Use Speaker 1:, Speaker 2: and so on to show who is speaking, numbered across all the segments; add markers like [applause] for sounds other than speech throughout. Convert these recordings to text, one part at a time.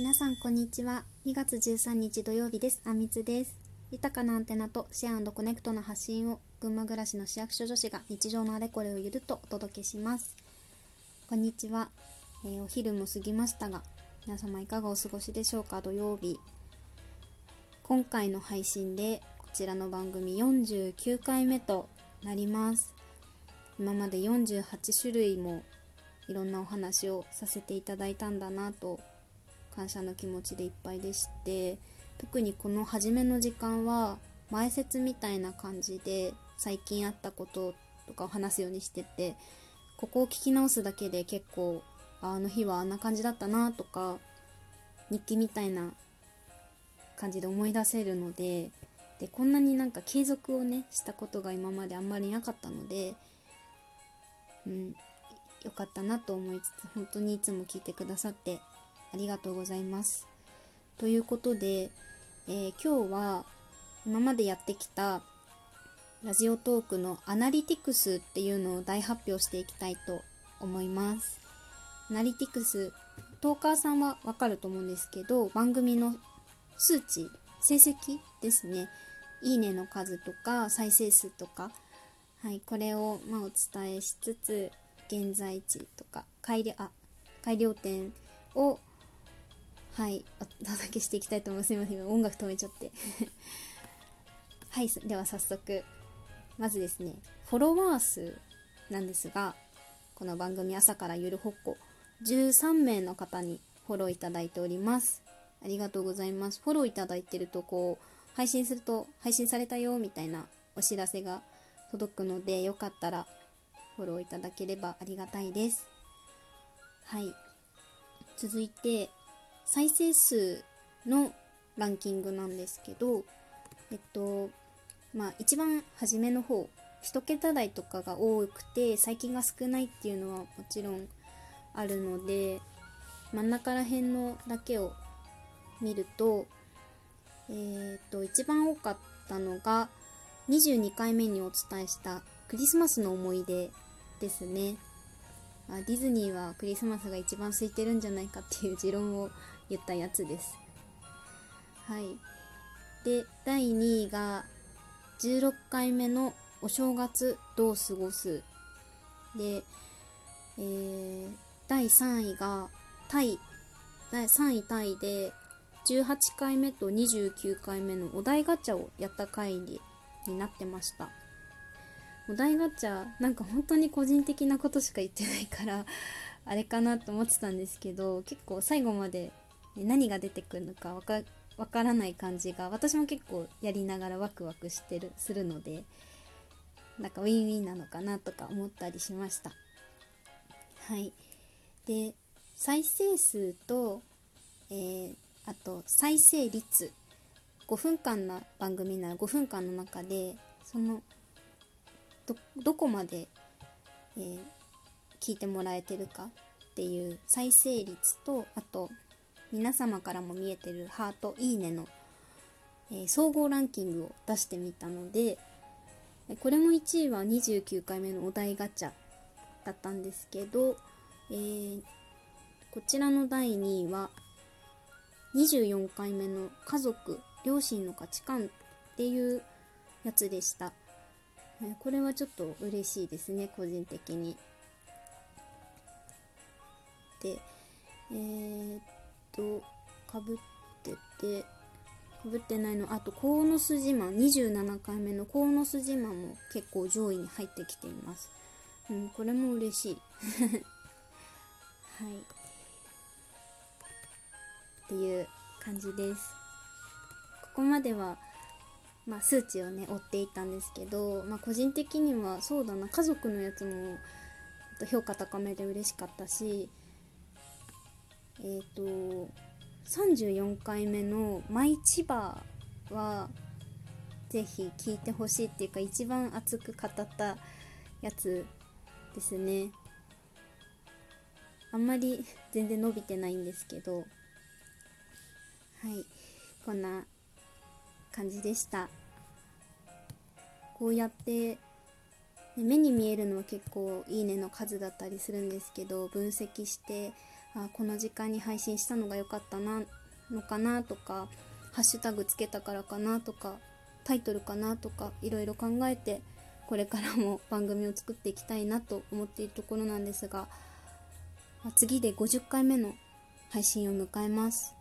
Speaker 1: 皆さんこんにちは。2月13日土曜日です。あみつです。豊かなアンテナとシェアコネクトの発信を群馬暮らしの市役所女子が日常のあれこれをゆるっとお届けします。こんにちは、えー、お昼も過ぎましたが皆様いかがお過ごしでしょうか？土曜日。今回の配信でこちらの番組49回目となります。今まで48種類もいろんなお話をさせていただいたんだなと感謝の気持ちでいっぱいでして特にこの初めの時間は前説みたいな感じで最近あったこととかを話すようにしててここを聞き直すだけで結構あの日はあんな感じだったなとか日記みたいな感じで思い出せるのででこんなになんか継続をねしたことが今まであんまりなかったのでうん良かったなと思いつつ本当にいつも聞いてくださってありがとうございます。ということで、えー、今日は今までやってきたラジオトークのアナリティクスっていうのを大発表していきたいと思います。アナリティクス、トーカーさんはわかると思うんですけど、番組の数値、成績ですね。いいねの数とか再生数とか、はい、これをまあお伝えしつつ、現在地とか改良あ改良点をはい。お届けしていきたいと思いますすいません。音楽止めちゃって。[laughs] はい。では早速。まずですね。フォロワー数なんですがこの番組朝からゆるほっこ。13名の方にフォローいただいております。ありがとうございます。フォローいただいてるとこう配信すると配信されたよみたいなお知らせが届くのでよかったらフォローいただければありがたいです。はい。続いて、再生数のランキングなんですけど、えっと、まあ一番初めの方、1桁台とかが多くて最近が少ないっていうのはもちろんあるので、真ん中ら辺のだけを見ると、えー、っと、一番多かったのが、22回目にお伝えしたクリスマスの思い出ですね。あディズニーはクリスマスが一番空いてるんじゃないかっていう持論を言ったやつです。はい。で第2位が16回目のお正月どう過ごす。で、えー、第3位がタイ。第3位タイで18回目と29回目のお題ガチャをやった回になってました。お題ガチャなんか本当に個人的なことしか言ってないからあれかなと思ってたんですけど結構最後まで何が出てくるのかわかわからない感じが私も結構やりながらワクワクしてるするのでなんかウィンウィンなのかなとか思ったりしました。はい。で再生数と、えー、あと再生率。5分間の番組なら5分間の中でそのどどこまで、えー、聞いてもらえてるかっていう再生率とあと皆様からも見えてるハートいいねの、えー、総合ランキングを出してみたのでこれも1位は29回目のお題ガチャだったんですけど、えー、こちらの第2位は24回目の家族両親の価値観っていうやつでした。これはちょっと嬉しいですね個人的に。でえー、っとかぶっててかぶってないの。あと鴻巣自慢27回目の鴻巣自慢も結構上位に入ってきています。うんこれも嬉しい。[laughs] はい。っていう感じです。ここまではまあ、数値をね追っていたんですけど、まあ、個人的にはそうだな。家族のやつも評価高めで嬉しかったしえっ、ー、と34回目の「マイ千葉」はぜひ聞いてほしいっていうか一番熱く語ったやつですね。あんまり全然伸びてないんですけどはいこんな感じでした。こうやって目に見えるのは結構いいねの数だったりするんですけど分析してあこの時間に配信したのが良かったなのかなとかハッシュタグつけたからかなとかタイトルかなとかいろいろ考えてこれからも [laughs] 番組を作っていきたいなと思っているところなんですが、次で50回目の配信を迎えます。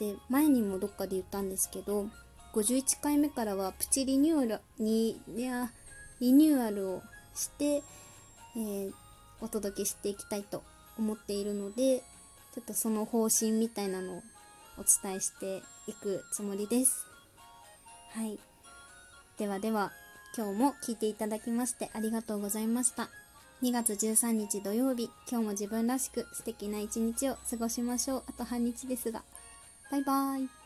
Speaker 1: で前にもどっかで言ったんですけど51回目からはプチリニューアルにリニューアルをして、えー、お届けしていきたいと思っているのでちょっとその方針みたいなのをお伝えしていくつもりです。はい。ではでは今日も聞いていただきましてありがとうございました。2月13日土曜日今日も自分らしく素敵な一日を過ごしましょう。あと半日ですが。バイバーイ。